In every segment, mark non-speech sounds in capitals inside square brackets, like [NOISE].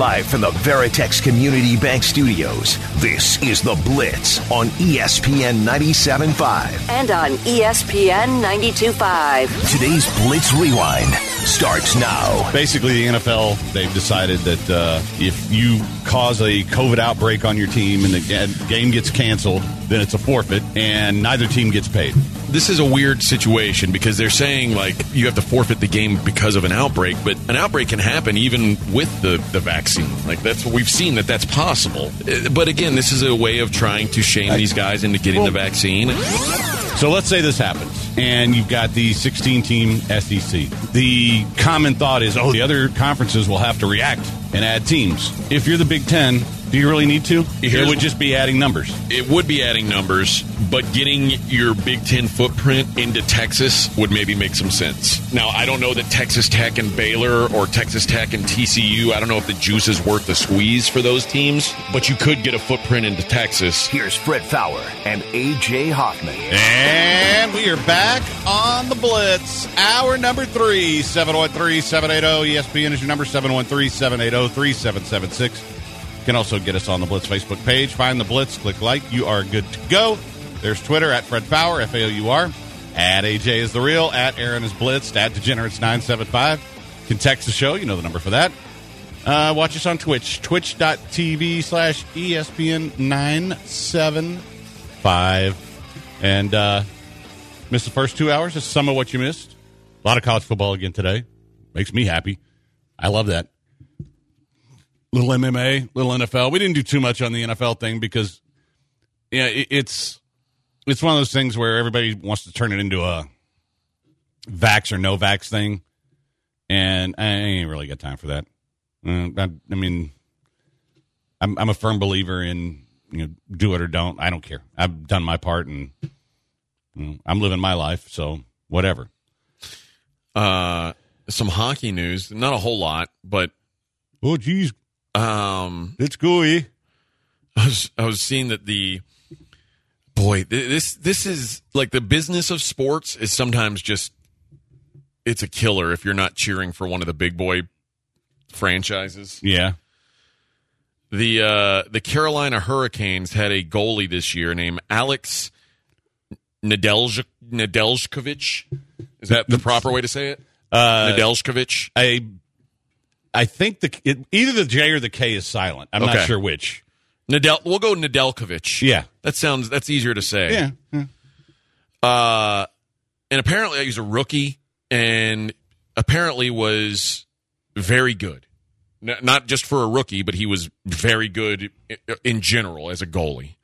Live from the Veritex Community Bank Studios, this is The Blitz on ESPN 97.5. And on ESPN 92.5. Today's Blitz Rewind starts now. Basically, the NFL, they've decided that uh, if you cause a COVID outbreak on your team and the game gets canceled, then it's a forfeit and neither team gets paid. This is a weird situation because they're saying like you have to forfeit the game because of an outbreak, but an outbreak can happen even with the, the vaccine. Like that's what we've seen that that's possible. Uh, But again, this is a way of trying to shame these guys into getting the vaccine. So let's say this happens, and you've got the 16 team SEC. The common thought is, oh, the other conferences will have to react and add teams. If you're the Big Ten, do you really need to? It would just be adding numbers. It would be adding numbers, but getting your Big Ten footprint into Texas would maybe make some sense. Now, I don't know that Texas Tech and Baylor or Texas Tech and TCU, I don't know if the juice is worth the squeeze for those teams, but you could get a footprint into Texas. Here's Fred Faour and AJ Hoffman. And we are back on the Blitz. Hour number three, 713 780 ESPN is your number, 713 780 3776. You can also get us on the Blitz Facebook page. Find the Blitz, click like. You are good to go. There's Twitter at Fred Faour, F A O U R. At AJ is the real. At Aaron is Blitzed. At Degenerates975. Can text the show. You know the number for that. Uh, watch us on Twitch. Twitch.tv slash E ESPN 975. And uh, missed the first two hours. That's some of what you missed. A lot of college football again today. Makes me happy. I love that. Little MMA, little NFL. We didn't do too much on the NFL thing because, yeah, it, it's it's one of those things where everybody wants to turn it into a vax or no vax thing, and I ain't really got time for that. Uh, I, I mean, I'm I'm a firm believer in you know do it or don't. I don't care. I've done my part and you know, I'm living my life. So whatever. Uh, some hockey news, not a whole lot, but Oh geez, um, it's gooey. I was I was seeing that the boy this this is like the business of sports is sometimes just it's a killer if you're not cheering for one of the big boy franchises. Yeah. The uh, the Carolina Hurricanes had a goalie this year named Alex Nedelj Nedeljkovic. Is that the proper way to say it? Uh, Nedeljkovic. I I think the it, either the J or the K is silent. I'm not sure which. Nadel. We'll go Nedeljkovic. Yeah. that sounds that's easier to say. Yeah. yeah. Uh, and apparently he's a rookie, and apparently was very good. N- not just for a rookie, but he was very good in general as a goalie.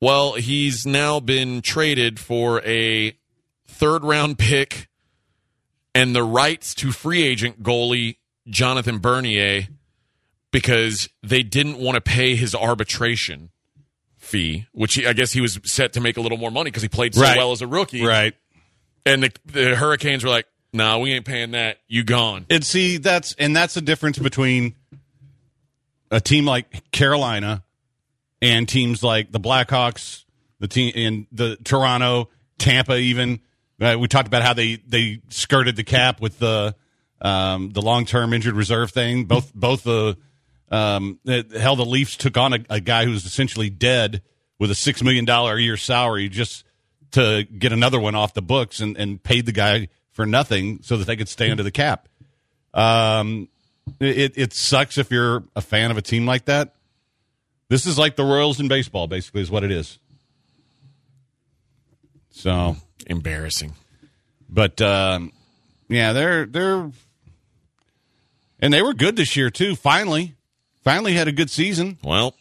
Well, he's now been traded for a third round pick and the rights to free agent goalie Jonathan Bernier because they didn't want to pay his arbitration fee, which he, I guess he was set to make a little more money because he played so Right. well as a rookie. Right. And the, the Hurricanes were like, "Nah, we ain't paying that. You gone." And see, that's and that's the difference between a team like Carolina and teams like the Blackhawks, the team in the Toronto, Tampa. Even uh, we talked about how they they skirted the cap with the um, the long term injured reserve thing. Both [LAUGHS] both the um, the- hell the Leafs took on a, a guy who's essentially dead with a six million dollar a year salary just to get another one off the books and, and paid the guy for nothing so that they could stay under the cap. Um, it it sucks if you're a fan of a team like that. This is like the Royals in baseball, basically, is what it is. So, Embarrassing. but um, yeah, they're they're and they were good this year too. Finally, finally had a good season. Well,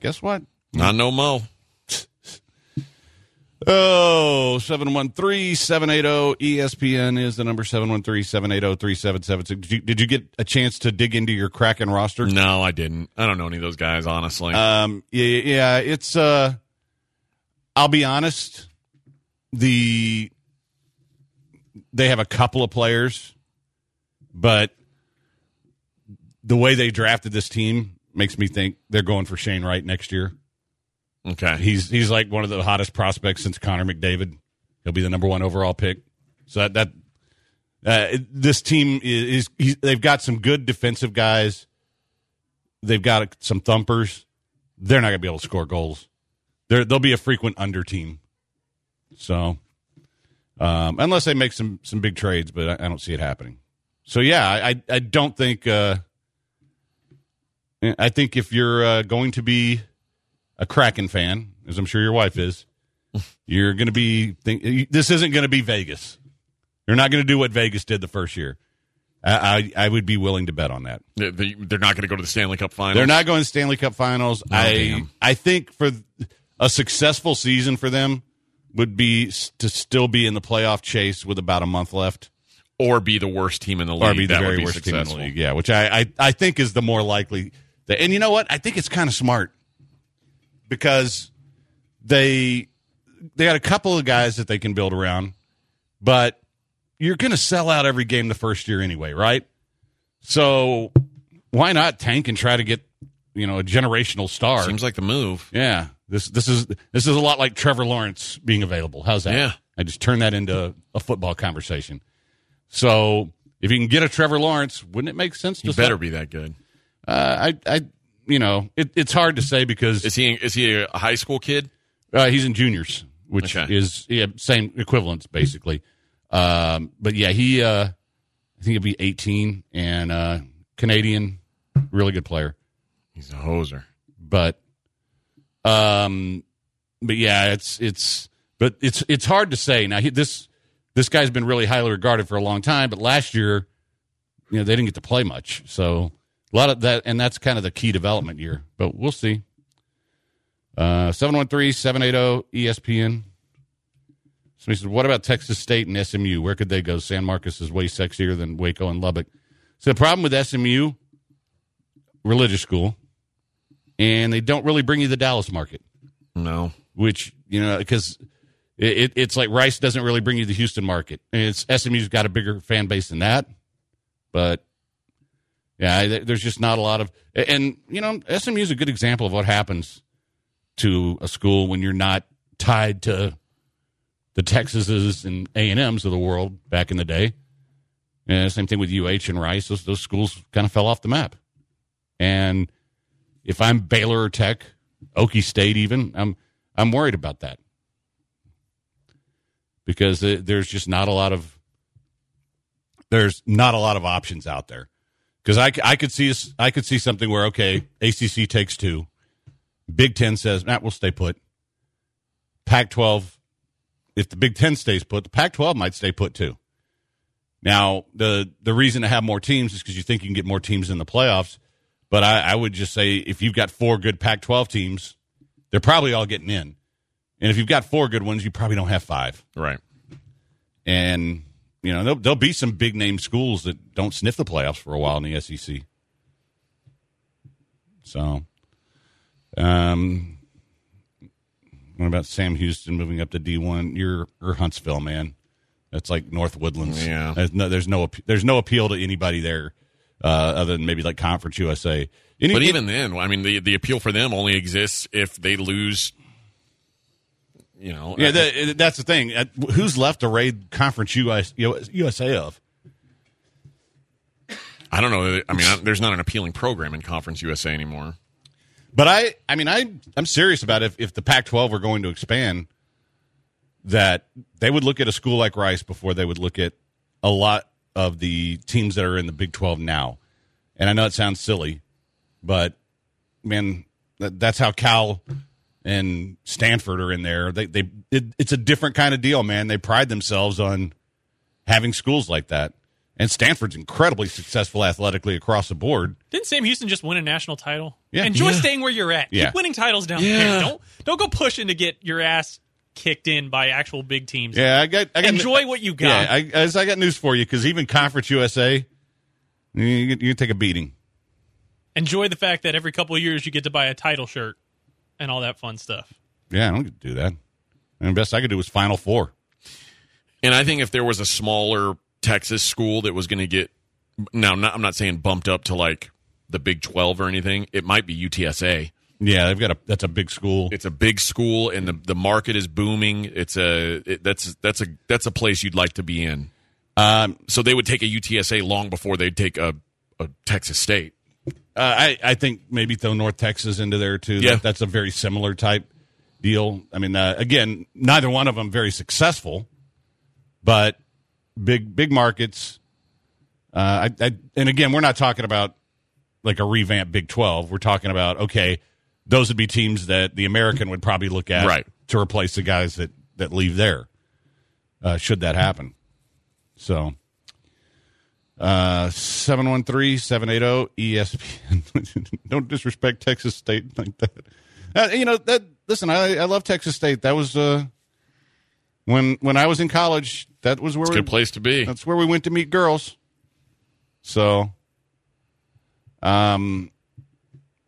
Guess what? not no mo. Oh, 713-780 ESPN is the number 713-780-3776. Did you, did you get a chance to dig into your Kraken roster? No, I didn't. I don't know any of those guys, honestly. Um, yeah, yeah, it's. Uh, I'll be honest. The they have a couple of players, but the way they drafted this team makes me think they're going for Shane Wright next year. okay. He's he's like one of the hottest prospects since Connor McDavid. He'll be the number one overall pick. So that that Uh, this team is, is they've got some good defensive guys. They've got some thumpers. They're not going to be able to score goals. They're, they'll be a frequent under team. So, um, unless they make some some big trades, but I, I don't see it happening. So yeah, I I don't think. Uh, I think if you're uh, going to be a Kraken fan, as I'm sure your wife is, [LAUGHS] you're going to be. Think, this isn't going to be Vegas. You're not going to do what Vegas did the first year. I, I, I would be willing to bet on that. They're not going to go to the Stanley Cup Finals. They're not going to Stanley Cup Finals. Oh, I damn. I think for a successful season for them would be to still be in the playoff chase with about a month left, or be the worst team in the league. or be the that very be worst team in the league. Yeah, which I, I I think is the more likely. That, and you know what? I think it's kind of smart because they they got a couple of guys that they can build around, but you're going to sell out every game the first year anyway, right? So why not tank and try to get you know a generational star? Seems like the move. Yeah, this this is this is a lot like Trevor Lawrence being available. How's that? Yeah. I just turned that into a football conversation. So if you can get a Trevor Lawrence, wouldn't it make sense to He better be that good. Uh, I I you know it, it's hard to say because Is he? Is he a high school kid? uh, he's in juniors, which Okay. is yeah, same equivalence basically. Um, but yeah, he uh, I think he'll be 18 and uh, Canadian, really good player. He's a hoser. but um but yeah it's it's but it's it's hard to say. Now he, this this guy's been really highly regarded for a long time but last year you know they didn't get to play much. So a lot of that and that's kind of the key development year but we'll see. Uh 713-780 espn somebody said what about texas state and smu where could they go? San marcos is way sexier than waco and lubbock. So the problem with smu religious school and they don't really bring you the Dallas market, No. which you know because it, it, it's like Rice doesn't really bring you the Houston market. It's SMU's got a bigger fan base than that, but yeah, there's just not a lot of and you know SMU is a good example of what happens to a school when you're not tied to the Texases and A and M's of the world back in the day. Yeah, same thing with UH and Rice; those, those schools kind of fell off the map, and if I'm Baylor or Tech, Okie State, even I'm I'm worried about that because there's just not a lot of there's not a lot of options out there. Because I, I could see I could see something where okay, ACC takes two, Big Ten says, "Matt, we'll stay put." Pac-12, if the Big Ten stays put, the Pac-12 might stay put too. Now, the the reason to have more teams is because you think you can get more teams in the playoffs. But I, I would just say if you've got four good Pac 12 teams, they're probably all getting in. And if you've got four good ones, you probably don't have five. Right. And, you know, there'll, there'll be some big name schools that don't sniff the playoffs for a while in the SEC. So, um, what about Sam Houston moving up to D1? You're, you're Huntsville, man. That's like North Woodlands. Yeah. There's no, there's no, there's no appeal to anybody there, uh, other than maybe like Conference USA. Any- But even then, I mean, the the appeal for them only exists if they lose. You know. Yeah, that, that's the thing. Uh, Who's left to raid Conference US, USA of? I don't know. I mean, I, there's not an appealing program in Conference USA anymore. But I, I mean, I, I'm serious about if if the Pac-12 were going to expand, that they would look at a school like Rice before they would look at a lot of the teams that are in the Big 12 now. And I know it sounds silly, but man, that, that's how Cal and Stanford are in there. They, they, it, it's a different kind of deal, man. They pride themselves on having schools like that. And Stanford's incredibly successful athletically across the board. Didn't Sam Houston just win a national title? Yeah. Enjoy Yeah. staying where you're at. Yeah. Keep winning titles down Yeah. there. Don't don't go pushing to get your ass kicked in by actual big teams. Yeah, I got. I got Enjoy what you got. Yeah, I, as I got news for you because even Conference USA, you, you, you take a beating. Enjoy the fact that every couple of years you get to buy a title shirt and all that fun stuff. Yeah, I don't get to do that. And the best I could do was Final Four. And I think if there was a smaller Texas school that was going to get now, not, I'm not saying bumped up to like the Big 12 or anything. It might be UTSA. Yeah, they've got a. That's a big school. It's a big school, and the the market is booming. It's a it, that's that's a that's a place you'd like to be in. Um, So they would take a UTSA long before they'd take a, a Texas State. uh, I I think maybe throw North Texas into there too. Yeah. That- that's a very similar type deal. I mean, uh, again, neither one of them very successful, but big big markets. Uh, I, I and again, we're not talking about like a revamped Big Twelve. We're talking about okay, those would be teams that the American would probably look at Right. to replace the guys that that leave there. Uh, should that happen, so. Uh, 713-780 ESPN. [LAUGHS] Don't disrespect Texas State like that. Uh, you know that. Listen, I, I love Texas State. That was uh, when when I was in college. That was where It's we, good place to be. That's where we went to meet girls. So, um,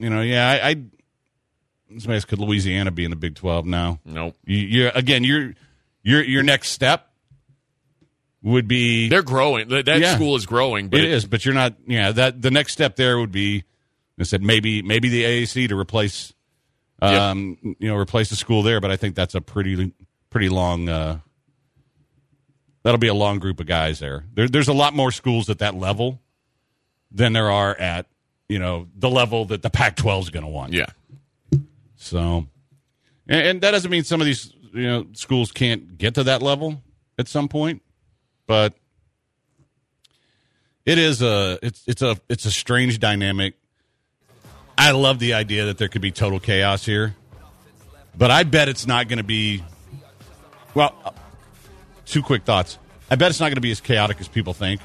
you know, yeah, I. I somebody asked, could Louisiana be in the Big Twelve now? Nope. You, you again, your your your next step would be They're growing. That Yeah. school is growing, but it is, but you're not. Yeah, that the next step there would be, I said maybe maybe the AAC to replace, um, you know, replace the school there. But I think that's a pretty pretty long. Uh, that'll be a long group of guys there. there. There's a lot more schools at that level than there are at you know the level that the Pac-12 is going to want. Yeah. So, and, and that doesn't mean some of these you know schools can't get to that level at some point, but it is a it's it's a it's a strange dynamic. I love the idea that there could be total chaos here, but I bet it's not going to be. Well, two quick thoughts. I bet it's not going to be as chaotic as people think.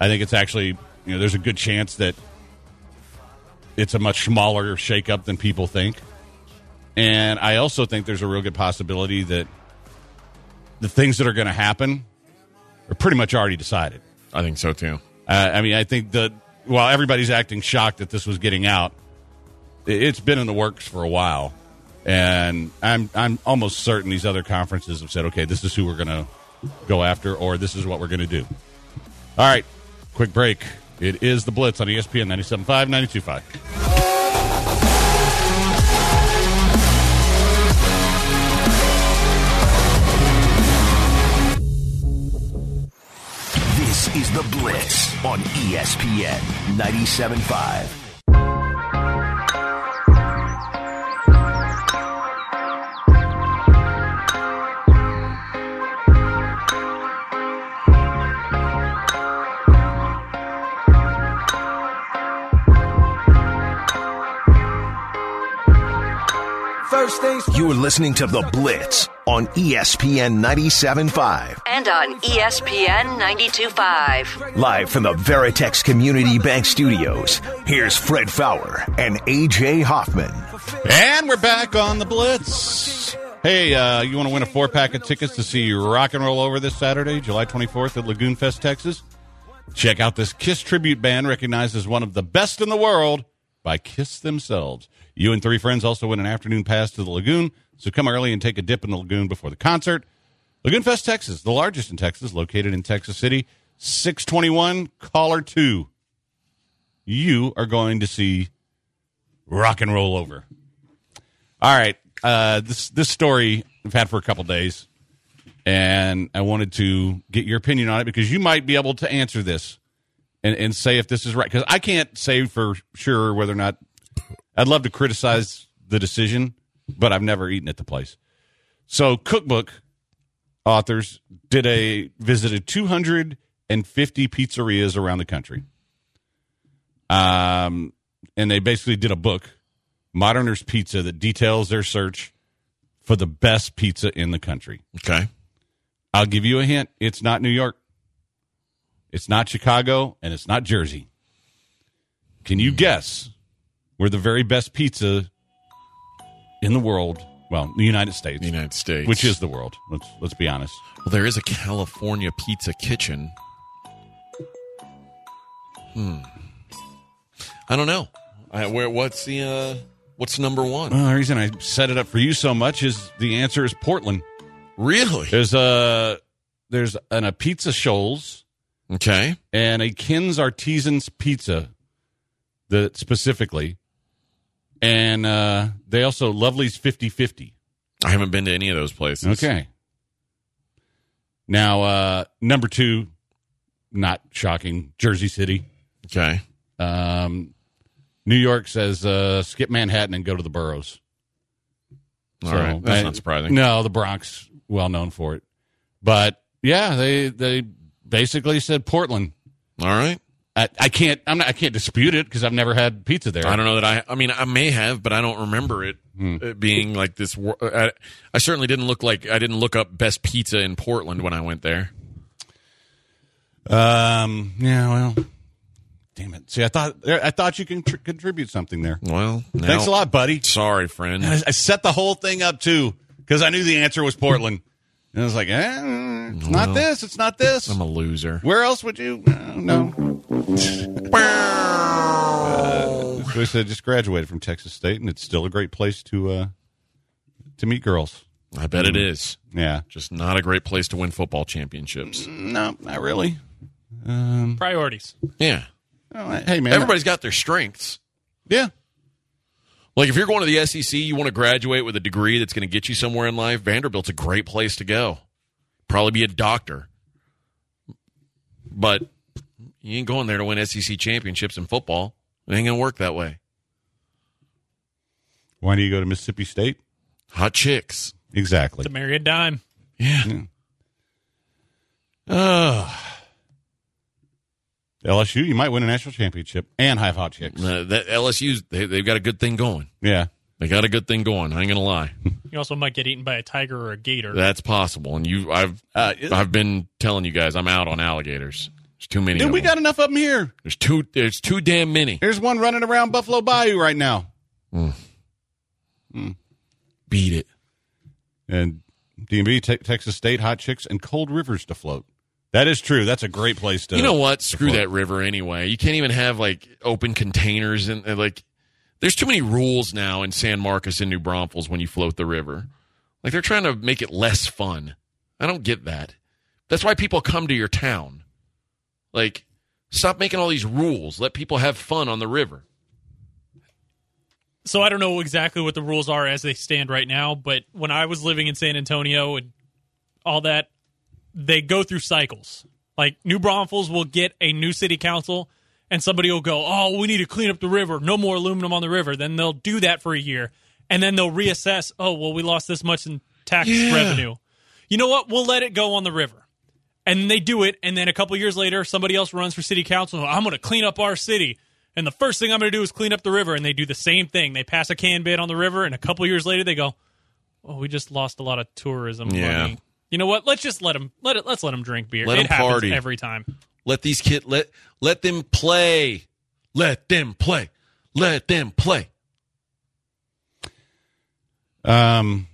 I think it's actually you know there's a good chance that it's a much smaller shakeup than people think. And I also think there's a real good possibility that the things that are going to happen are pretty much already decided. I think so too. Uh, I mean, I think that while everybody's acting shocked that this was getting out, it's been in the works for a while, and I'm I'm almost certain these other conferences have said, okay, this is who we're going to go after, or this is what we're going to do. All right, quick break. It is the Blitz on ESPN 97.5, 92.5. The Blitz on ESPN 97.5. First things You're listening to The Blitz on ESPN 97.5. And on ESPN 92.5. Live from the Veritex Community Bank Studios, here's Fred Faour and AJ Hoffman. And we're back on the Blitz. Hey, uh, you want to win a four pack of tickets to see Rock and Roll Over this Saturday, July 24th at Lagoon Fest, Texas? Check out this Kiss tribute band recognized as one of the best in the world by Kiss themselves. You and three friends also win an afternoon pass to the Lagoon, so come early and take a dip in the Lagoon before the concert. Lagoon Fest, Texas, the largest in Texas, located in Texas City, 621 Caller 2. You are going to see Rock and Roll Over. All right. Uh, this this story I've had for a couple days, and I wanted to get your opinion on it because you might be able to answer this and, and say if this is right. Because I can't say for sure whether or not I'd love to criticize the decision, but I've never eaten at the place. So, cookbook authors did a visited 250 pizzerias around the country. Um, and they basically did a book Modernist Pizza that details their search for the best pizza in the country. Okay. I'll give you a hint. It's not New York. It's not Chicago and it's not Jersey. Can you guess where the very best pizza in the world, well, the United States, The United States. which is the world. Let's let's be honest. Well, there is a California Pizza Kitchen. Hmm. I don't know. I, where? What's the? Uh, what's number one? Well, the reason I set it up for you so much is the answer is Portland. Really? There's a there's an, Apizza Scholls Okay. and a Ken's Artisans Pizza that specifically. And uh, they also Lovely's 50-50. I haven't been to any of those places. Okay. Now, uh, number two, not shocking. Jersey City. Okay. Um, New York says uh, skip Manhattan and go to the boroughs. All So, right. That's I- not surprising. No, the Bronx, well known for it. But yeah, they they basically said Portland. All right. I, I can't I'm not, I can't dispute it because I've never had pizza there. I don't know that I. I mean, I may have, but I don't remember it, Hmm. it being like this. I, I certainly didn't look like I didn't look up best pizza in Portland when I went there. Um. Yeah. Well. Damn it. See, I thought I thought you can tr- contribute something there. Well, now, Thanks a lot, buddy. Sorry, friend. I, I set the whole thing up too because I knew the answer was Portland, and I was like, eh, it's not this. It's not this. I'm a loser. Where else would you? Uh, no. [LAUGHS] Uh, so I said, just graduated from Texas State, and it's still a great place to uh, to meet girls. I bet it is. Yeah. Just not a great place to win football championships. No, not really. Um, Priorities. Yeah. oh, hey, man. Everybody's got their strengths. Yeah. Like if you're going to the SEC, you want to graduate with a degree that's going to get you somewhere in life. Vanderbilt's a great place to go. Probably be a doctor, but you ain't going there to win SEC championships in football. It ain't going to work that way. Why do you go to Mississippi State? Hot chicks. Exactly. To marry a dime. Yeah. Uh, LSU, you might win a national championship and have hot chicks. Uh, that LSU's they, they've got a good thing going. Yeah. They got a good thing going. I ain't gonna lie. [LAUGHS] You also might get eaten by a tiger or a gator. That's possible. And you, I've, Uh, I've been telling you guys, I'm out on alligators. There's too many. Dude, of we them. got enough of them here. There's too. There's too damn many. There's one running around Buffalo Bayou right now. Beat it. And DMV, te- Texas State, hot chicks, and cold rivers to float. That is true. That's a great place to. You know what? Screw that river anyway. You can't even have like open containers and, and, uh, like. There's too many rules now in San Marcos and New Braunfels when you float the river. Like they're trying to make it less fun. I don't get that. That's why people come to your town. Like, stop making all these rules. Let people have fun on the river. so I don't know exactly what the rules are as they stand right now, but when I was living in San Antonio and all that, they go through cycles. Like New Braunfels will get a new city council and somebody will go, "Oh, we need to clean up the river. No more aluminum on the river." Then they'll do that for a year and then they'll reassess, "Oh, well we lost this much in tax Yeah. revenue." You know what? We'll let it go on the river. And they do it, and then a couple years later, somebody else runs for city council. I'm going to clean up our city, and the first thing I'm going to do is clean up the river. And they do the same thing. They pass a can bid on the river, and a couple years later, they go, "Oh, we just lost a lot of tourism Yeah. money." You know what? Let's just let them let it. Let's let them drink beer. Let it 'em happens party. every time. Let these kids let let them play. Let them play. Let them play. Um.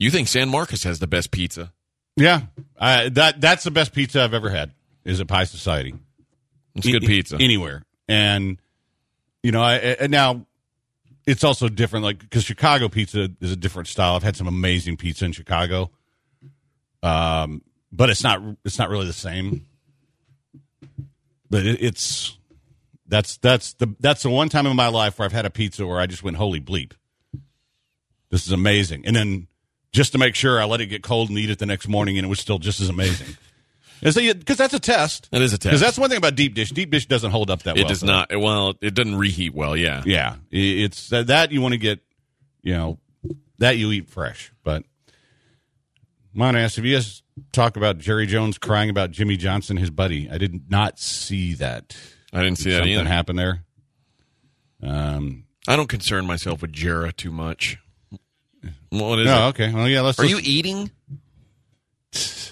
You think San Marcos has the best pizza? Yeah. I, that that's the best pizza I've ever had. Is at Pie Society. It's good A- pizza. anywhere. And you know, I, and now it's also different. Like because Chicago pizza is a different style. I've had some amazing pizza in Chicago. Um, but it's not it's not really the same. But it, it's that's that's the that's the one time in my life where I've had a pizza where I just went holy bleep. This is amazing, and then just to make sure, I let it get cold and eat it the next morning, and it was still just as amazing. [LAUGHS] Because that's a test. That is a test. Because that's one thing about deep dish. Deep dish doesn't hold up that well. it does that. not. Well, it doesn't reheat well. Yeah. Yeah, it's that you want to get, you know, that you eat fresh. But mine asked if you guys talk about Jerry Jones crying about Jimmy Johnson, his buddy. I did not see that. I didn't see that Something either. happened there. Um. I don't concern myself with Jera too much. What is No. it? Okay. Well, yeah. Let's. Are you let's- eating? [SIGHS]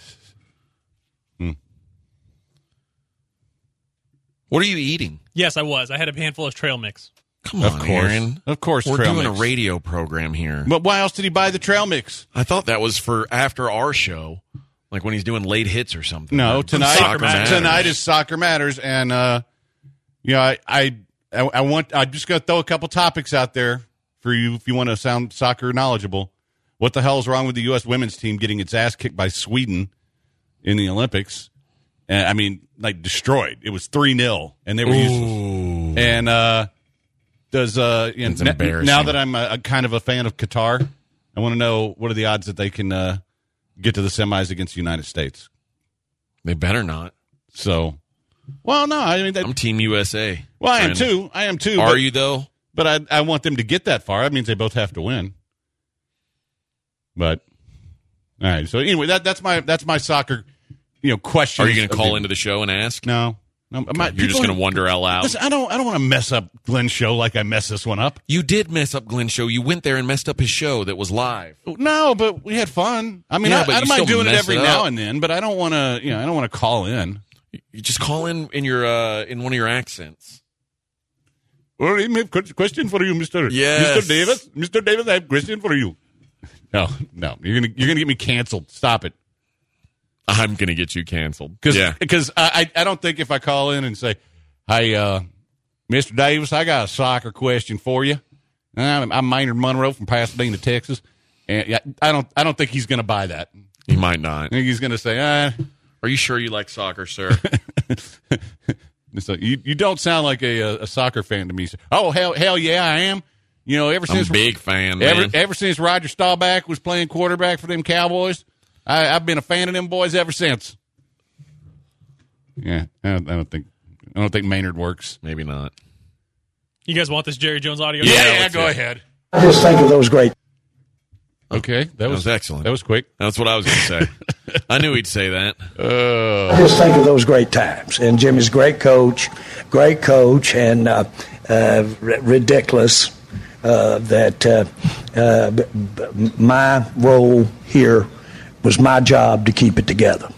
Hmm. What are you eating? Yes, I was. I had a handful of trail mix. Come Of course. Aaron. Of course, We're doing mix. a radio program here. But why else did he buy the trail mix? I thought that was for after our show, like when he's doing late hits or something. No, Or tonight. Soccer Matters. Tonight is soccer matters, and uh, you know, I, I, I, want. I'm just to throw a couple topics out there for you if you want to sound soccer knowledgeable. What the hell is wrong with the U.S. women's team getting its ass kicked by Sweden in the Olympics? And I mean, like destroyed. It was three 0 and they were useless. And uh, does uh, you know, It's n- embarrassing. now that I'm a, a kind of a fan of Qatar, I want to know what are the odds that they can uh, get to the semis against the United States. They better not. So Well, no, I mean, that, I'm Team USA. well, I am too. I am too. Are but, you though? But I, I want them to get that far. That means they both have to win. But all right. So anyway, that that's my that's my soccer, you know, question. Are you going to call into the show and ask? No, no. My, You're just going to wonder out loud. Listen, I don't. I don't want to mess up Glenn's show like I messed this one up. You did mess up Glenn's show. You went there and messed up his show that was live. No, but we had fun. I mean, Yeah, I, I don't mind doing it every it now and then. But I don't want to. You know, I don't want to call in. You just call in in your uh, in one of your accents. Well, I have a question for you, Mister. Yes. Mister Davis. Mister Davis, I have a question for you. No, no, you're gonna you're gonna get me canceled. Stop it. I'm going to get you canceled. Because yeah. because I, I don't think if I call in and say, "Hey, uh, Mister Davis, I got a soccer question for you," I'm, I'm Maynard Monroe from Pasadena, Texas, and yeah, I don't I don't think he's going to buy that. He might not. I think he's going to say, "Ah, Are you sure you like soccer, sir? [LAUGHS] so you you don't sound like a, a, soccer fan to me." sir." Oh hell hell yeah, I am. You know, ever I'm a since big fan, ever ever since Roger Staubach was playing quarterback for them Cowboys, I, I've been a fan of them boys ever since. Yeah, I don't, I don't think I don't think Maynard works. Maybe not. You guys want this Jerry Jones audio? Yeah, Yeah, yeah, go it. ahead. I just think of those great. Okay, that, was excellent. That was quick. That's what I was going to say. [LAUGHS] I knew he'd say that. I just think of those great times. And Jimmy's great coach, great coach, and uh, uh, r- ridiculous uh, that uh, uh, b- b- my role here was my job to keep it together.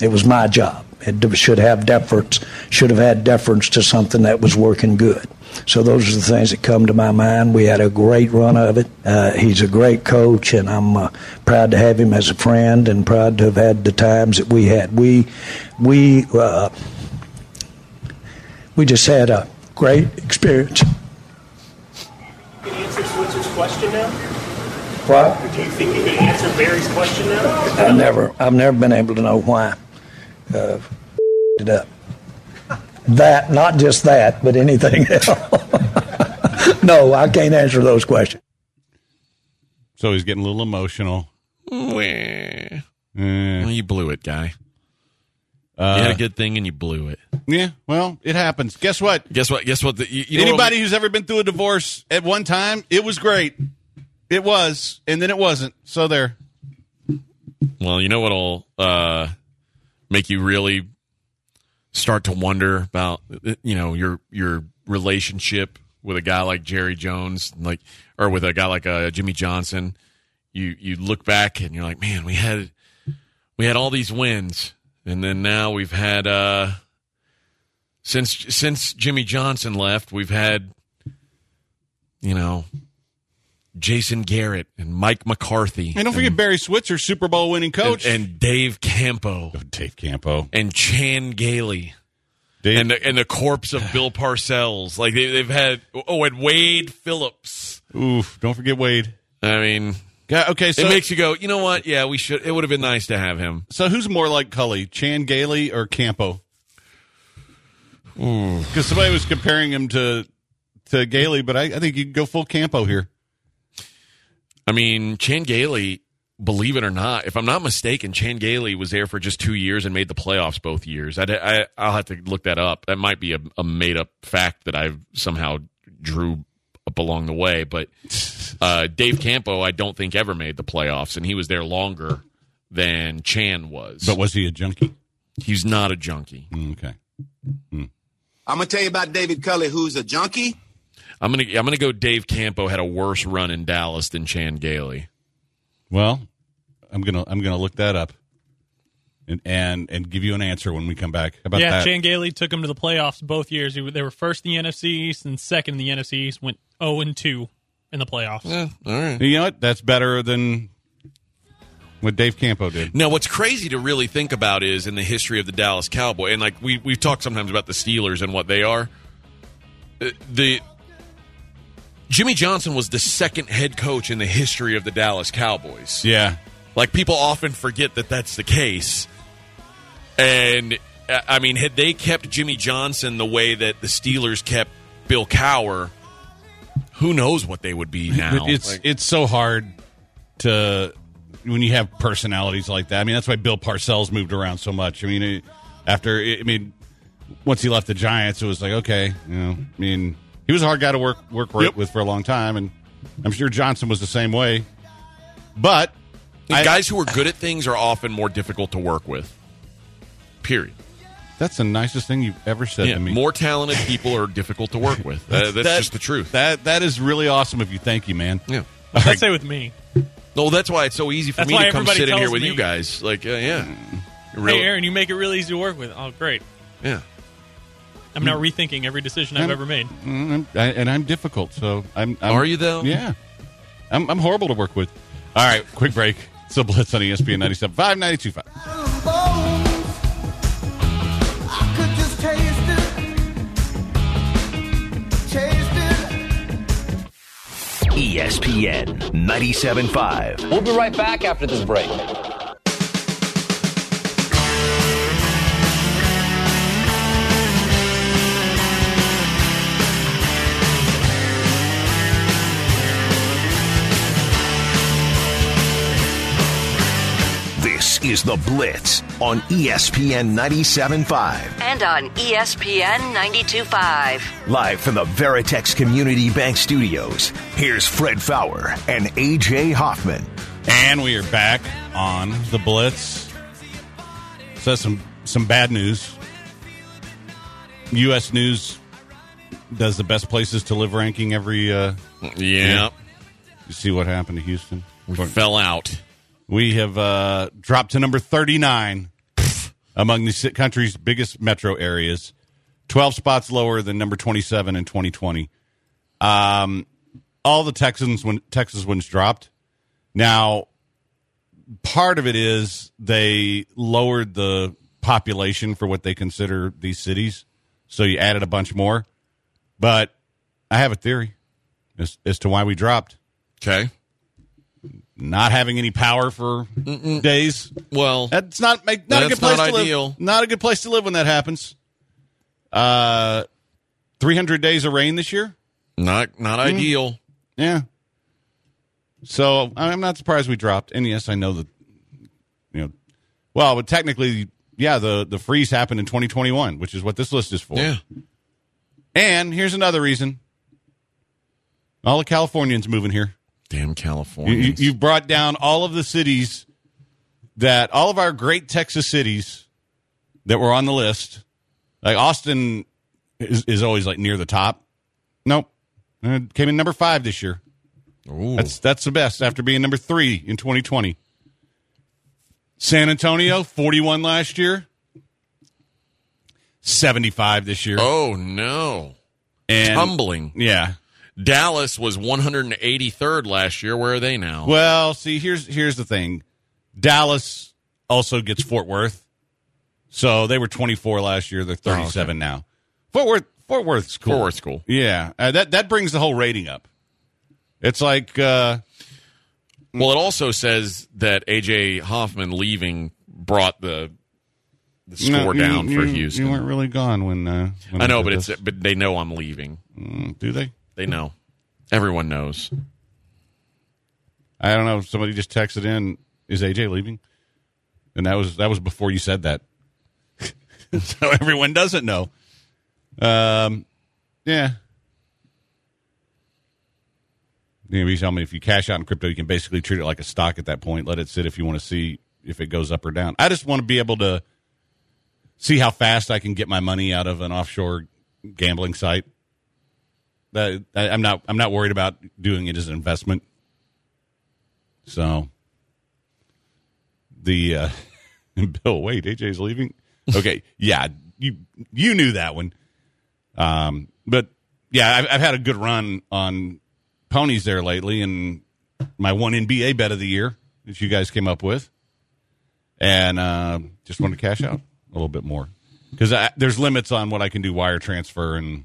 It was my job. It should have deference. Should have had deference to something that was working good. So those are the things that come to my mind. We had a great run of it. Uh, he's a great coach, and I'm uh, proud to have him as a friend, and proud to have had the times that we had. We we uh, we just had a great experience. Can you answer Switzer's question now? What? Do you think you can Barry's question now? I never I've never been able to know why. Uh, it up. That not just that, but anything [LAUGHS] else. no, I can't answer those questions. So he's getting a little emotional. Well, Eh, you blew it, guy. you had a good thing and you blew it. yeah, well, it happens. Guess what? Guess what? Guess what? The, you, you Anybody what- who's ever been through a divorce at one time, it was great. It was, and then it wasn't. So there. Well, you know what'll uh, make you really start to wonder about you know your your relationship with a guy like Jerry Jones, like or with a guy like uh, Jimmy Johnson. You you look back and you're like, man, we had we had all these wins, and then now we've had uh, since since Jimmy Johnson left, we've had you know Jason Garrett and Mike McCarthy. And don't forget Barry Switzer, Super Bowl winning coach. and, and Dave Campo Oh, Dave Campo. and Chan Gailey Dave, and the, and the corpse of Bill Parcells. Like they, they've had oh, and Wade Phillips. oof, don't forget Wade. I mean, God, okay, so it makes you go. You know what? Yeah, we should. It would have been nice to have him. so who's more like Culley, Chan Gailey or Campo? Because somebody was comparing him to to Gailey, but I, I think you can go full Campo here. I mean, Chan Gailey. Believe it or not, if I'm not mistaken, Chan Gailey was there for just two years and made the playoffs both years. I'd, I, I'll have to look that up. That might be a, a made up fact that I somehow drew up along the way. But uh, Dave Campo, I don't think ever made the playoffs, and he was there longer than Chan was. But was he a junkie? he's not a junkie. Mm, Okay. I'm gonna tell you about David Culley, who's a junkie. I'm gonna I'm gonna go. Dave Campo had a worse run in Dallas than Chan Gailey. Well, I'm gonna I'm gonna look that up, and and and give you an answer when we come back. How about yeah, that? Chan Gailey took him to the playoffs both years. They were- first in the NFC East and second in the NFC East. Went 0 and 2 in the playoffs. Yeah, all right. You know what? That's better than what Dave Campo did. Now, what's crazy to really think about is in the history of the Dallas Cowboy, and like we we've talked sometimes about the Steelers and what they are. Uh, The Jimmy Johnson was the second head coach in the history of the Dallas Cowboys. Yeah. Like people often forget that that's the case. And I mean, had they kept Jimmy Johnson the way that the Steelers kept Bill Cowher, who knows what they would be now? It's Like, it's so hard to when you have personalities like that. I mean, that's why Bill Parcells moved around so much. I mean, after I mean, once he left the Giants, it was like, okay, you know, I mean, he was a hard guy to work work right Yep. with for a long time, and I'm sure Johnson was the same way. But I- guys who are good at things are often more difficult to work with. Period. that's the nicest thing you've ever said Yeah, to me. more talented people are difficult to work with. [LAUGHS] Uh, that's That- just the truth. That that is really awesome of you. Thank you, man. yeah. Let's say with me. No, that's why it's so easy for That's me to come sit in here with me- you guys. Like, uh, yeah. Really- Hey, Aaron, you make it really easy to work with. Oh, great. yeah. I'm now rethinking every decision I've ever made. Mm, I, and I'm difficult, so I'm. I'm Are you, though? Yeah, I'm. I'm horrible to work with. All right, quick break. It's the Blitz on ESPN 97.5, 92.5. E ESPN 97.5. We'll be right back after this break. Is the Blitz on ESPN 97.5. And on ESPN 92.5. Live from the Veritex Community Bank Studios, here's Fred Faour and AJ Hoffman. And we are back on the Blitz. So some some bad news. U.S. News does the best places to live ranking every. Uh, Yeah. you see what happened to Houston. We fell out. We have uh, dropped to number 39 among the country's biggest metro areas, 12 spots lower than number 27 in 2020. Um, all the Texans when Texas ones dropped. Now, part of it is they lowered the population for what they consider these cities, so you added a bunch more. But I have a theory as, as to why we dropped. Okay. Not having any power for days. Well, That's not make, not a good place not to ideal. live. Not a good place to live when that happens. Uh, three hundred days of rain this year. not not ideal. Yeah. So I'm not surprised we dropped. And yes, I know that. You know, well, but technically, yeah, the the freeze happened in 2021, which is what this list is for. Yeah. And here's another reason. All the Californians moving here. Damn California. you, you've brought down all of the cities that all of our great Texas cities that were on the list. Like Austin is, is always like near the top. Nope, Uh, came in number five this year. That's that's the best after being number three in 2020. San Antonio 41 last year, 75 this year, oh no. and Tumbling. yeah. Dallas was 183rd last year. Where are they now? Well, see, here's here's the thing. Dallas also gets Fort Worth, so they were 24 last year. They're 37 now. Fort Worth, Fort Worth's cool. Fort Worth's cool. Yeah, uh, that that brings the whole rating up. It's like uh, Well, it also says that AJ Hoffman leaving brought the the score no, you- down for Houston. You weren't really gone when. Uh, when I know, but it's but they know I'm leaving. Mm, do they? They know. Everyone knows. I don't know. Somebody just texted in. Is AJ leaving? And that was that was before you said that. [LAUGHS] so everyone doesn't know. Um, yeah. You you tell me if you cash out in crypto, you can basically treat it like a stock at that point. Let it sit if you want to see if it goes up or down. I just want to be able to see how fast I can get my money out of an offshore gambling site. I, I'm not. I'm not worried about doing it as an investment. So the uh, [LAUGHS] Bill, wait, AJ's leaving. Okay, yeah, you you knew that one. Um, but yeah, I've, I've had a good run on ponies there lately, and my one NBA bet of the year that you guys came up with, and uh, just wanted to cash out a little bit more because there's limits on what I can do wire transfer and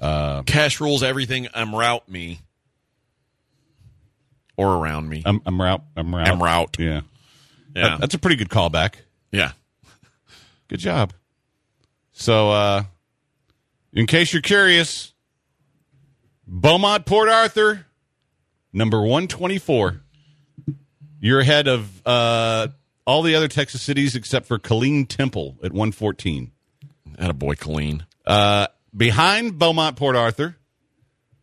Cash rules everything. I'm route me or around me. I'm I'm route I'm route I'm route. Yeah, yeah, That- that's a pretty good callback. yeah. Good job. So, uh, in case you're curious, Beaumont Port Arthur, number 124. You're ahead of uh, all the other Texas cities except for Killeen Temple at 114. At a boy, Colleen. Uh, behind Beaumont Port Arthur.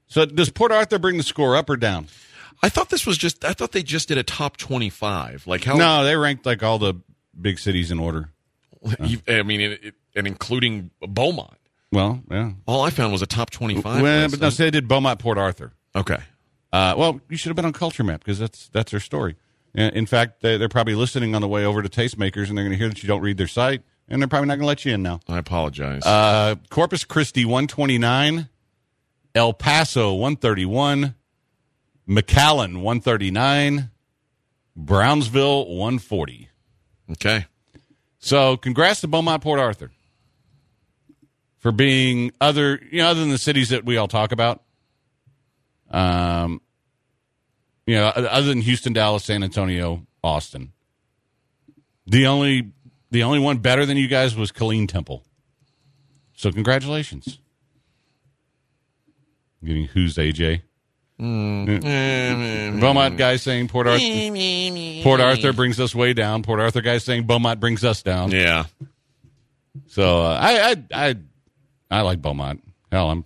So does Port Arthur bring the score up or down? I thought this was just. I thought they just did a top twenty-five. Like how? No, they ranked like all the big cities in order. I mean, it, it, and including Beaumont. Well, yeah. All I found was a top twenty-five. Well, list. but no, so they did Beaumont Port Arthur. okay. Uh, well, you should have been on Culture Map because that's that's their story. In fact, they're probably listening on the way over to Tastemakers, and they're going to hear that you don't read their site, and they're probably not going to let you in now. I apologize. Uh, Corpus Christi, one twenty nine, El Paso, one thirty one, McAllen, one thirty nine, Brownsville, one forty. okay. So, congrats to Beaumont Port Arthur for being other, you know, other than the cities that we all talk about. Um, you know, other than Houston, Dallas, San Antonio, Austin. The only, the only one better than you guys was Killeen Temple. So, congratulations. Getting who's AJ? Mm. Mm. Beaumont guy saying Port Arthur. Mm, Port Arthur brings us way down. Port Arthur guy saying Beaumont brings us down. Yeah. So uh, I, I I I like Beaumont. Hell, I'm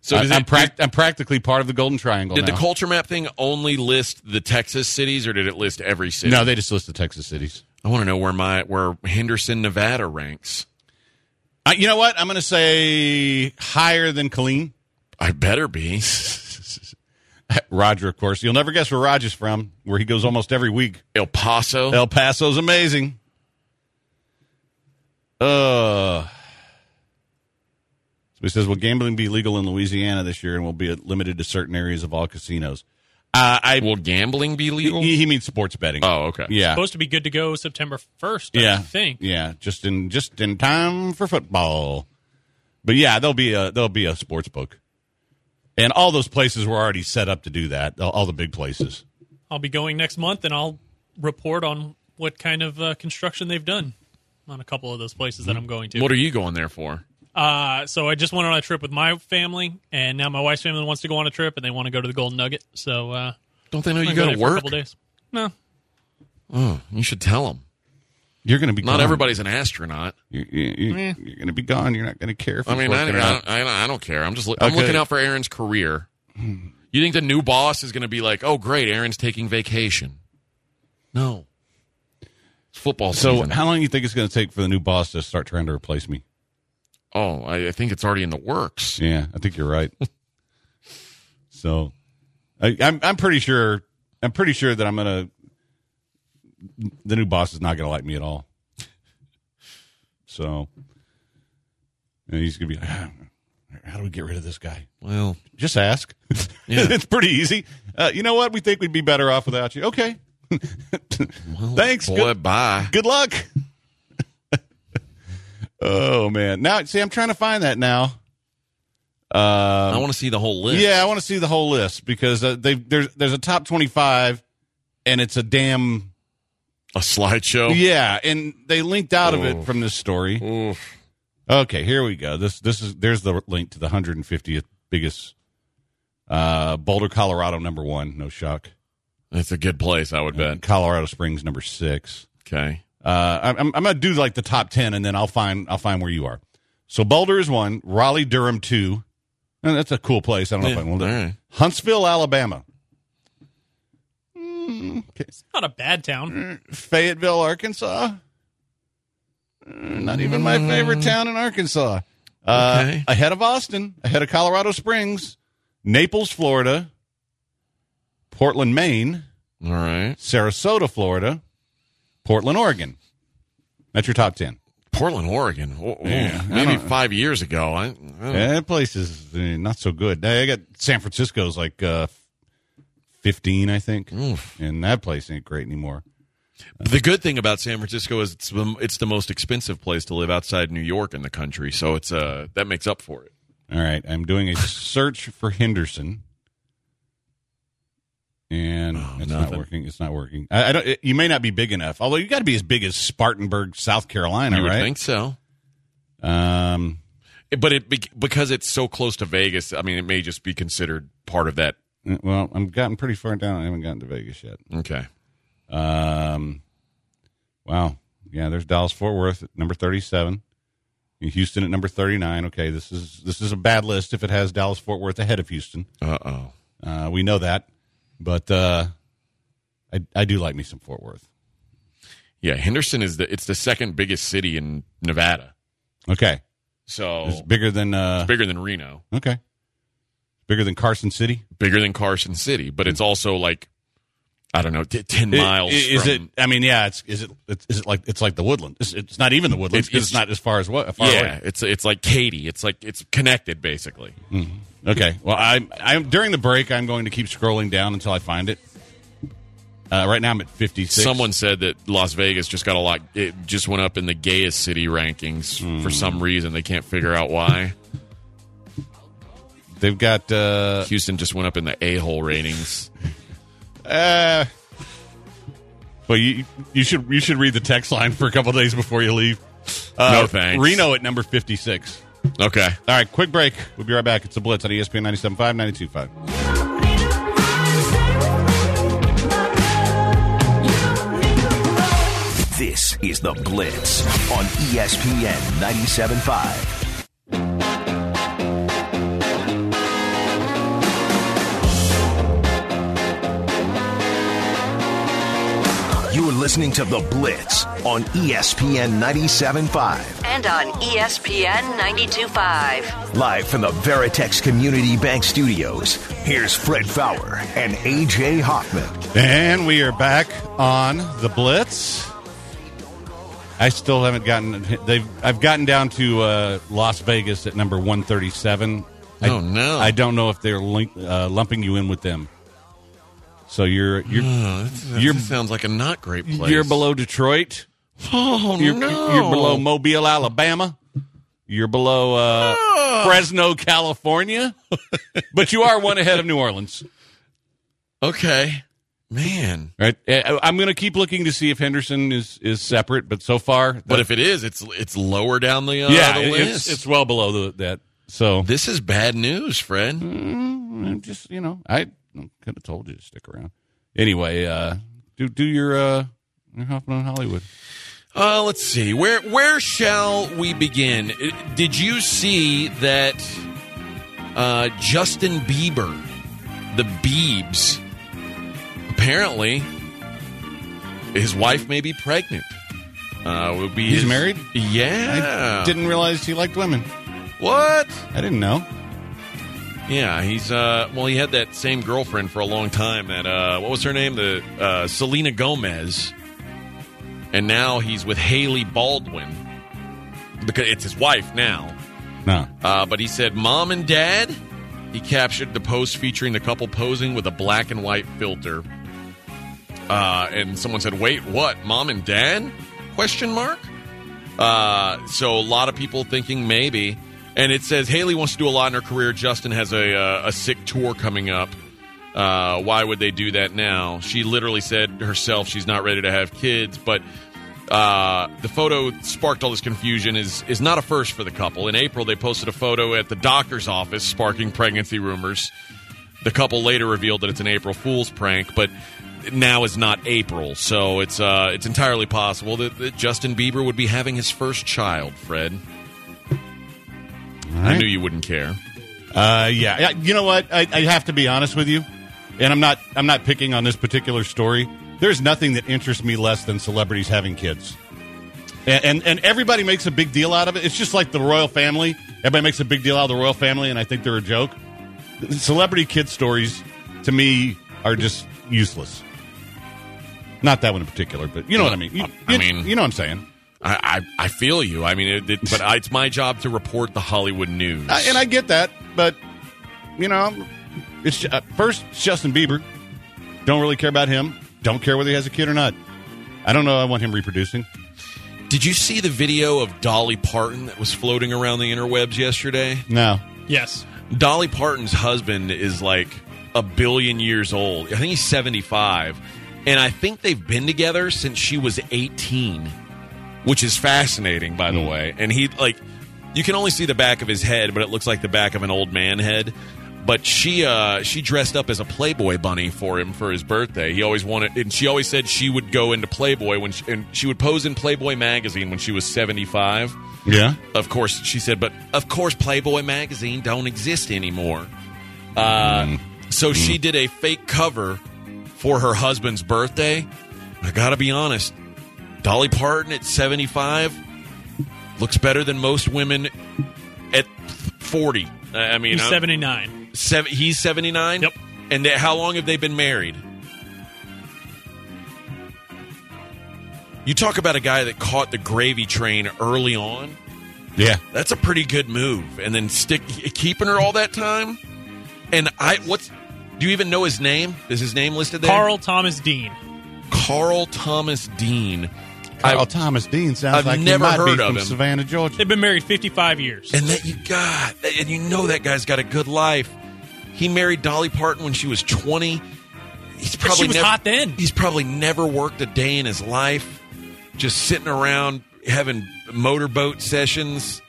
So I, does I'm, it, prac- I'm practically part of the Golden Triangle. did the culture map thing only list the Texas cities, or did it list every city? No, they just list the Texas cities. I want to know where my where Henderson, Nevada ranks. Uh, you know what? I'm going to say higher than Killeen. I better be. [LAUGHS] Roger, of course. You'll never guess where Roger's from, where he goes almost every week. El Paso. El Paso's amazing. Uh, so he says, "Will gambling be legal in Louisiana this year, and will be limited to certain areas of all casinos?" Uh, I Will gambling be legal? he, he means sports betting. oh, okay. yeah, Supposed to be good to go September 1st, I yeah, think. yeah, just in just in time for football. But yeah, there'll be a there'll be a sports book, and all those places were already set up to do that. All, all the big places. I'll be going next month, and I'll report on what kind of uh, construction they've done on a couple of those places that I'm going to. What are you going there for? Uh, so I just went on a trip with my family, and now my wife's family wants to go on a trip, and they want to go to the Golden Nugget. So uh, Don't they know you gonna got go to there a work? couple days. No, Oh, you should tell them. You're going to be Not gone. everybody's an astronaut. You're, you Eh. you're going to be gone. You're not going to care if I mean, I, working or not. I, I, I don't care. I'm just I'm Okay. looking out for Aaron's career. You think the new boss is going to be like, "Oh, great, Aaron's taking vacation"? No. It's football So, season. how long do you think it's going to take for the new boss to start trying to replace me? Oh, I, I think it's already in the works. Yeah, I think you're right. [LAUGHS] so, I, I'm I'm pretty sure I'm pretty sure that I'm gonna the new boss is not gonna like me at all. So, and he's gonna be like, [SIGHS] "Ah, how do we get rid of this guy? Well, Just ask. [LAUGHS] Yeah. it's pretty easy. Uh, you know what? We think we'd be better off without you. Okay. [LAUGHS] Thanks. boy, Good, bye. good luck. Oh man. Now, see, I'm trying to find that now. Uh, I want to see the whole list. yeah, I want to see the whole list because uh, they there's there's a top 25 and it's a damn a slideshow. yeah, and they linked out of it from this story. Oof. Okay, here we go. This this is there's the link to the 150th biggest uh Boulder, Colorado number 1, no shock. It's a good place, I would bet. Colorado Springs number 6. Okay. Uh I'm I'm going to do like the top 10 and then I'll find I'll find where you are. So Boulder is 1, Raleigh Durham 2. And that's a cool place. I don't know if I will do right. Huntsville, Alabama. Mm, okay. not a bad town. Fayetteville, Arkansas. Mm, Not even my favorite town in Arkansas. Uh, Okay. Ahead of Austin, ahead of Colorado Springs, Naples, Florida, Portland, Maine, All right. Sarasota, Florida, Portland, Oregon. That's your top 10. Portland, Oregon. Oh, Yeah, maybe five years ago. I, I don't- That place is uh, not so good. I got San Francisco's like uh, 15, I think. Oof. And that place ain't great anymore. The good thing about San Francisco is it's the, it's the most expensive place to live outside New York in the country, so it's uh that makes up for it. All right, I'm doing a [LAUGHS] search for Henderson, and it's not working. It's not working. I, I don't. It, you may not be big enough. Although you got to be as big as Spartanburg, South Carolina, you right? think so, Um. but it because it's so close to Vegas. I mean, it may just be considered part of that. Well, I'm gotten pretty far down. I haven't gotten to Vegas yet. Okay, Um. Wow. Yeah. There's Dallas Fort Worth at number 37. Houston at number 39. Okay, this is this is a bad list if it has Dallas Fort Worth ahead of Houston. Uh oh. Uh, we know that, but uh, I I do like me some Fort Worth. Yeah, Henderson is the it's the second biggest city in Nevada. Okay, So it's bigger than uh, bigger than Reno, okay, bigger than Carson City. bigger than Carson City, but it's also like I don't know, t- ten miles. Is from- it? I mean, yeah. It's is it? It's, is it like it's like the woodland? It's, it's not even the woodland. It- it's, it's- not as far as what? Far Yeah, away. it's it's like Katy. It's like it's connected basically. Okay. Well, I'm I'm during the break. I'm going to keep scrolling down until I find it. Uh, right now, I'm at 56. Someone said that Las Vegas just got a lot. It just went up in the gayest city rankings Hmm. for some reason. They can't figure out why. they've got. Uh, Houston just went up in the a hole ratings. Uh, well, you you should you should read the text line for a couple days before you leave. Uh, No, thanks. Reno at number 56. Okay. All right, quick break. We'll be right back. It's a Blitz on ESPN 97.5, 92.5. This is The Blitz on ESPN 97.5. listening to The Blitz on ESPN 97.5. And on ESPN 92.5. Live from the Veritex Community Bank Studios, here's Fred Faour and AJ Hoffman. And we are back on the Blitz. I still haven't gotten. They've. I've gotten down to uh, Las Vegas at number one thirty seven. Oh, no. I don't know if they're link, uh, lumping you in with them. So you're you're Oh, that You're- sounds like a not great place. you're below Detroit. Oh You're, no! you're below Mobile, Alabama. You're below uh, Ah. Fresno, California. but you are one ahead of New Orleans. Okay, man. Right. Uh, I'm going to keep looking to see if Henderson is is separate, but so far, But if it is, it's it's lower down the uh, yeah, the list. it's it's well below the, that. So this is bad news, Fred. I'm just you know, I could have told you to stick around. Anyway, uh, do do your uh, your Hoffman on Hollywood. Uh, let's see. Where where shall we begin? Did you see that uh, Justin Bieber, the Biebs, apparently his wife may be pregnant. Uh, will be He's his- married? Yeah. I didn't realize he liked women. what? I didn't know. Yeah, he's uh well he had that same girlfriend for a long time that uh what was her name? The uh Selena Gomez. And now he's with Hailey Baldwin. Because it's his wife now. No. Uh but he said mom and dad he captured the post featuring the couple posing with a black and white filter. Uh and someone said, "Wait, what? Mom and dad?" question mark. Uh, so a lot of people thinking maybe, and it says Hailey wants to do a lot in her career. Justin has a uh, a sick tour coming up. Uh, why would they do that now? She literally said herself she's not ready to have kids, but uh, the photo sparked all this confusion. is is not a first for the couple. In April, they posted a photo at the doctor's office, sparking pregnancy rumors. The couple later revealed that it's an April Fool's prank, but now is not April, so it's uh, it's entirely possible that, that Justin Bieber would be having his first child. Fred, I knew you wouldn't care. Uh, yeah. You know what? I, I have to be honest with you, and I'm not. I'm not picking on this particular story. There's nothing that interests me less than celebrities having kids, and, and and everybody makes a big deal out of it. It's just like the royal family. Everybody makes a big deal out of the royal family, and I think they're a joke. Celebrity kid stories, to me, are just useless. Not that one in particular, but you know what I mean. You, I you- mean- you know what I'm saying. I I, I feel you. I mean, it, it, but I, it's my job to report the Hollywood news. I, and I get that, but you know, it's uh, first it's Justin Bieber. Don't really care about him. Don't care whether he has a kid or not. I don't know. I want him reproducing. Did you see the video of Dolly Parton that was floating around the interwebs yesterday? No. Yes. Dolly Parton's husband is like a billion years old. I think he's 75. And I think they've been together since she was 18, which is fascinating, by the way. And he, like, you can only see the back of his head, but it looks like the back of an old man head. but she uh, she dressed up as a Playboy bunny for him for his birthday. He always wanted, and she always said she would go into Playboy when she, and she would pose in Playboy magazine when she was seventy five. Yeah. Of course, she said, but of course, Playboy magazine don't exist anymore. Uh, So she did a fake cover for her husband's birthday. I got to be honest, Dolly Parton at 75 looks better than most women at 40. I I mean, He's 79. seven, he's 79? Yep. And they, how long have they been married? You talk about a guy that caught the gravy train early on. Yeah. That's a pretty good move. And then stick keeping her all that time. And I what's do you even know his name? Is his name listed there? Carl Thomas Dean. Carl Thomas Dean. Carl I- Thomas Dean sounds I've like never he might heard be of from him. Savannah, Georgia. They've been married 55 years. And that you got and you know that guy's got a good life. He married Dolly Parton when she was 20. He's probably was never, hot then. He's probably never worked a day in his life. Just sitting around having motorboat sessions.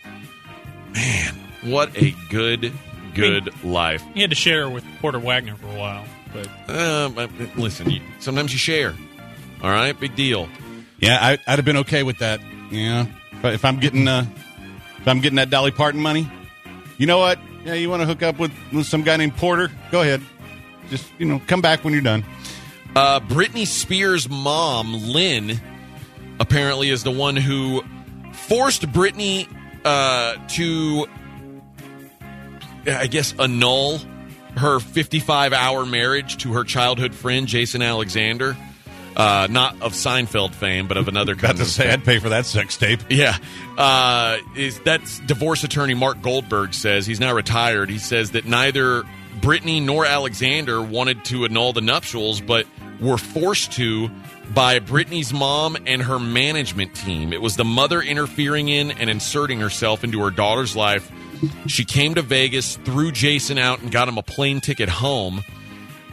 Man, what a good good life. He had to share with Porter Wagoner for a while. But Um, uh, listen, you, sometimes you share. All right, big deal. Yeah, I, I'd have been okay with that. Yeah, but if I'm getting uh, if I'm getting that Dolly Parton money, you know what? Yeah, you want to hook up with, with some guy named Porter? Go ahead. Just you know, come back when you're done. Uh, Britney Spears' mom, Lynn, apparently is the one who forced Britney uh, to, I guess, annul her 55 hour marriage to her childhood friend, Jason Alexander. Uh, not of Seinfeld fame, but of another About to of say, I'd pay for that sex tape. yeah. Uh, is that's divorce attorney Mark Goldberg says he's now retired. He says that neither Britney nor Alexander wanted to annul the nuptials, but were forced to by Britney's mom and her management team. It was the mother interfering in and inserting herself into her daughter's life. She came to Vegas, threw Jason out, and got him a plane ticket home.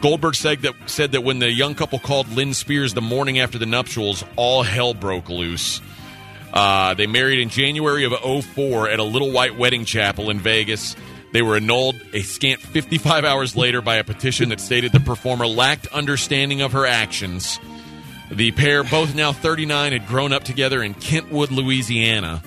Goldberg said that said that when the young couple called Lynn Spears the morning after the nuptials, all hell broke loose. Uh, they married in January of 04 at a little white wedding chapel in Vegas. They were annulled a scant 55 hours later by a petition that stated the performer lacked understanding of her actions. The pair, both now 39, had grown up together in Kentwood, Louisiana.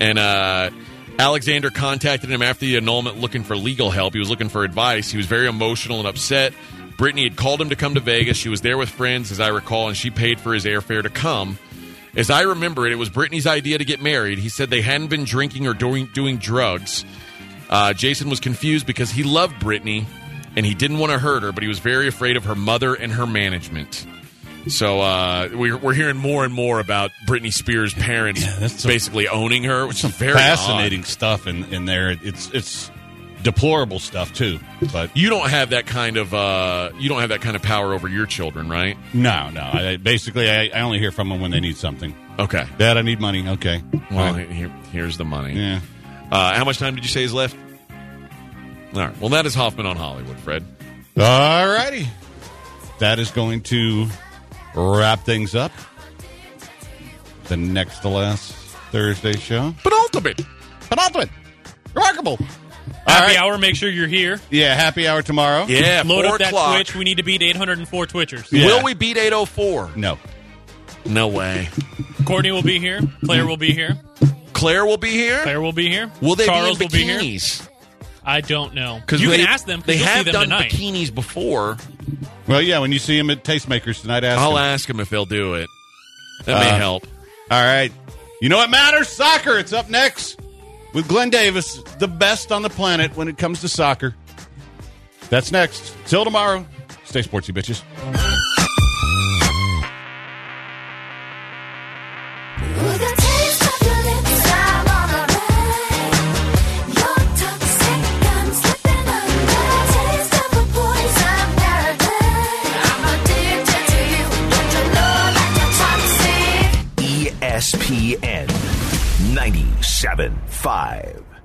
And uh, Alexander contacted him after the annulment looking for legal help. He was looking for advice. He was very emotional and upset. Britney had called him to come to Vegas. She was there with friends, as I recall, and she paid for his airfare to come. As I remember it, it was Britney's idea to get married. He said they hadn't been drinking or doing, doing drugs. Uh, Jason was confused because he loved Britney and he didn't want to hurt her, but he was very afraid of her mother and her management. So uh, we're, we're hearing more and more about Britney Spears' parents some- basically owning her, which is very Fascinating odd. stuff in, in there. It's it's deplorable stuff too. But You don't have that kind of uh, you don't have that kind of power over your children, right? no, no. I, basically, I, I only hear from them when they need something. Okay. Dad, I need money. Okay. Well, Fine. here, here's the money. yeah. Uh, how much time did you say is left? All right. Well, that is Hoffman on Hollywood, Fred. All righty. That is going to wrap things up. The next to last Thursday show. Penultimate. Penultimate. Remarkable. Happy right. hour. Make sure you're here. Yeah, happy hour tomorrow. Yeah, Load four up that o'clock. Twitch. We need to beat 804 Twitchers. Yeah. Will we beat 804? No. No way. Courtney will be here. Claire will be here. Claire will be here. Claire will be here. Will they Charles be in will be here. I don't know. Because you they, can ask them. They you'll see have them done tonight. bikinis before. Well, yeah, when you see him at Tastemakers tonight, ask I'll him. ask him if he'll do it. That may Uh, help. All right. You know what matters? Soccer. It's up next with Glenn Davis, the best on the planet when it comes to soccer. That's next. Till tomorrow. Stay sportsy, bitches. ESPN 97.5.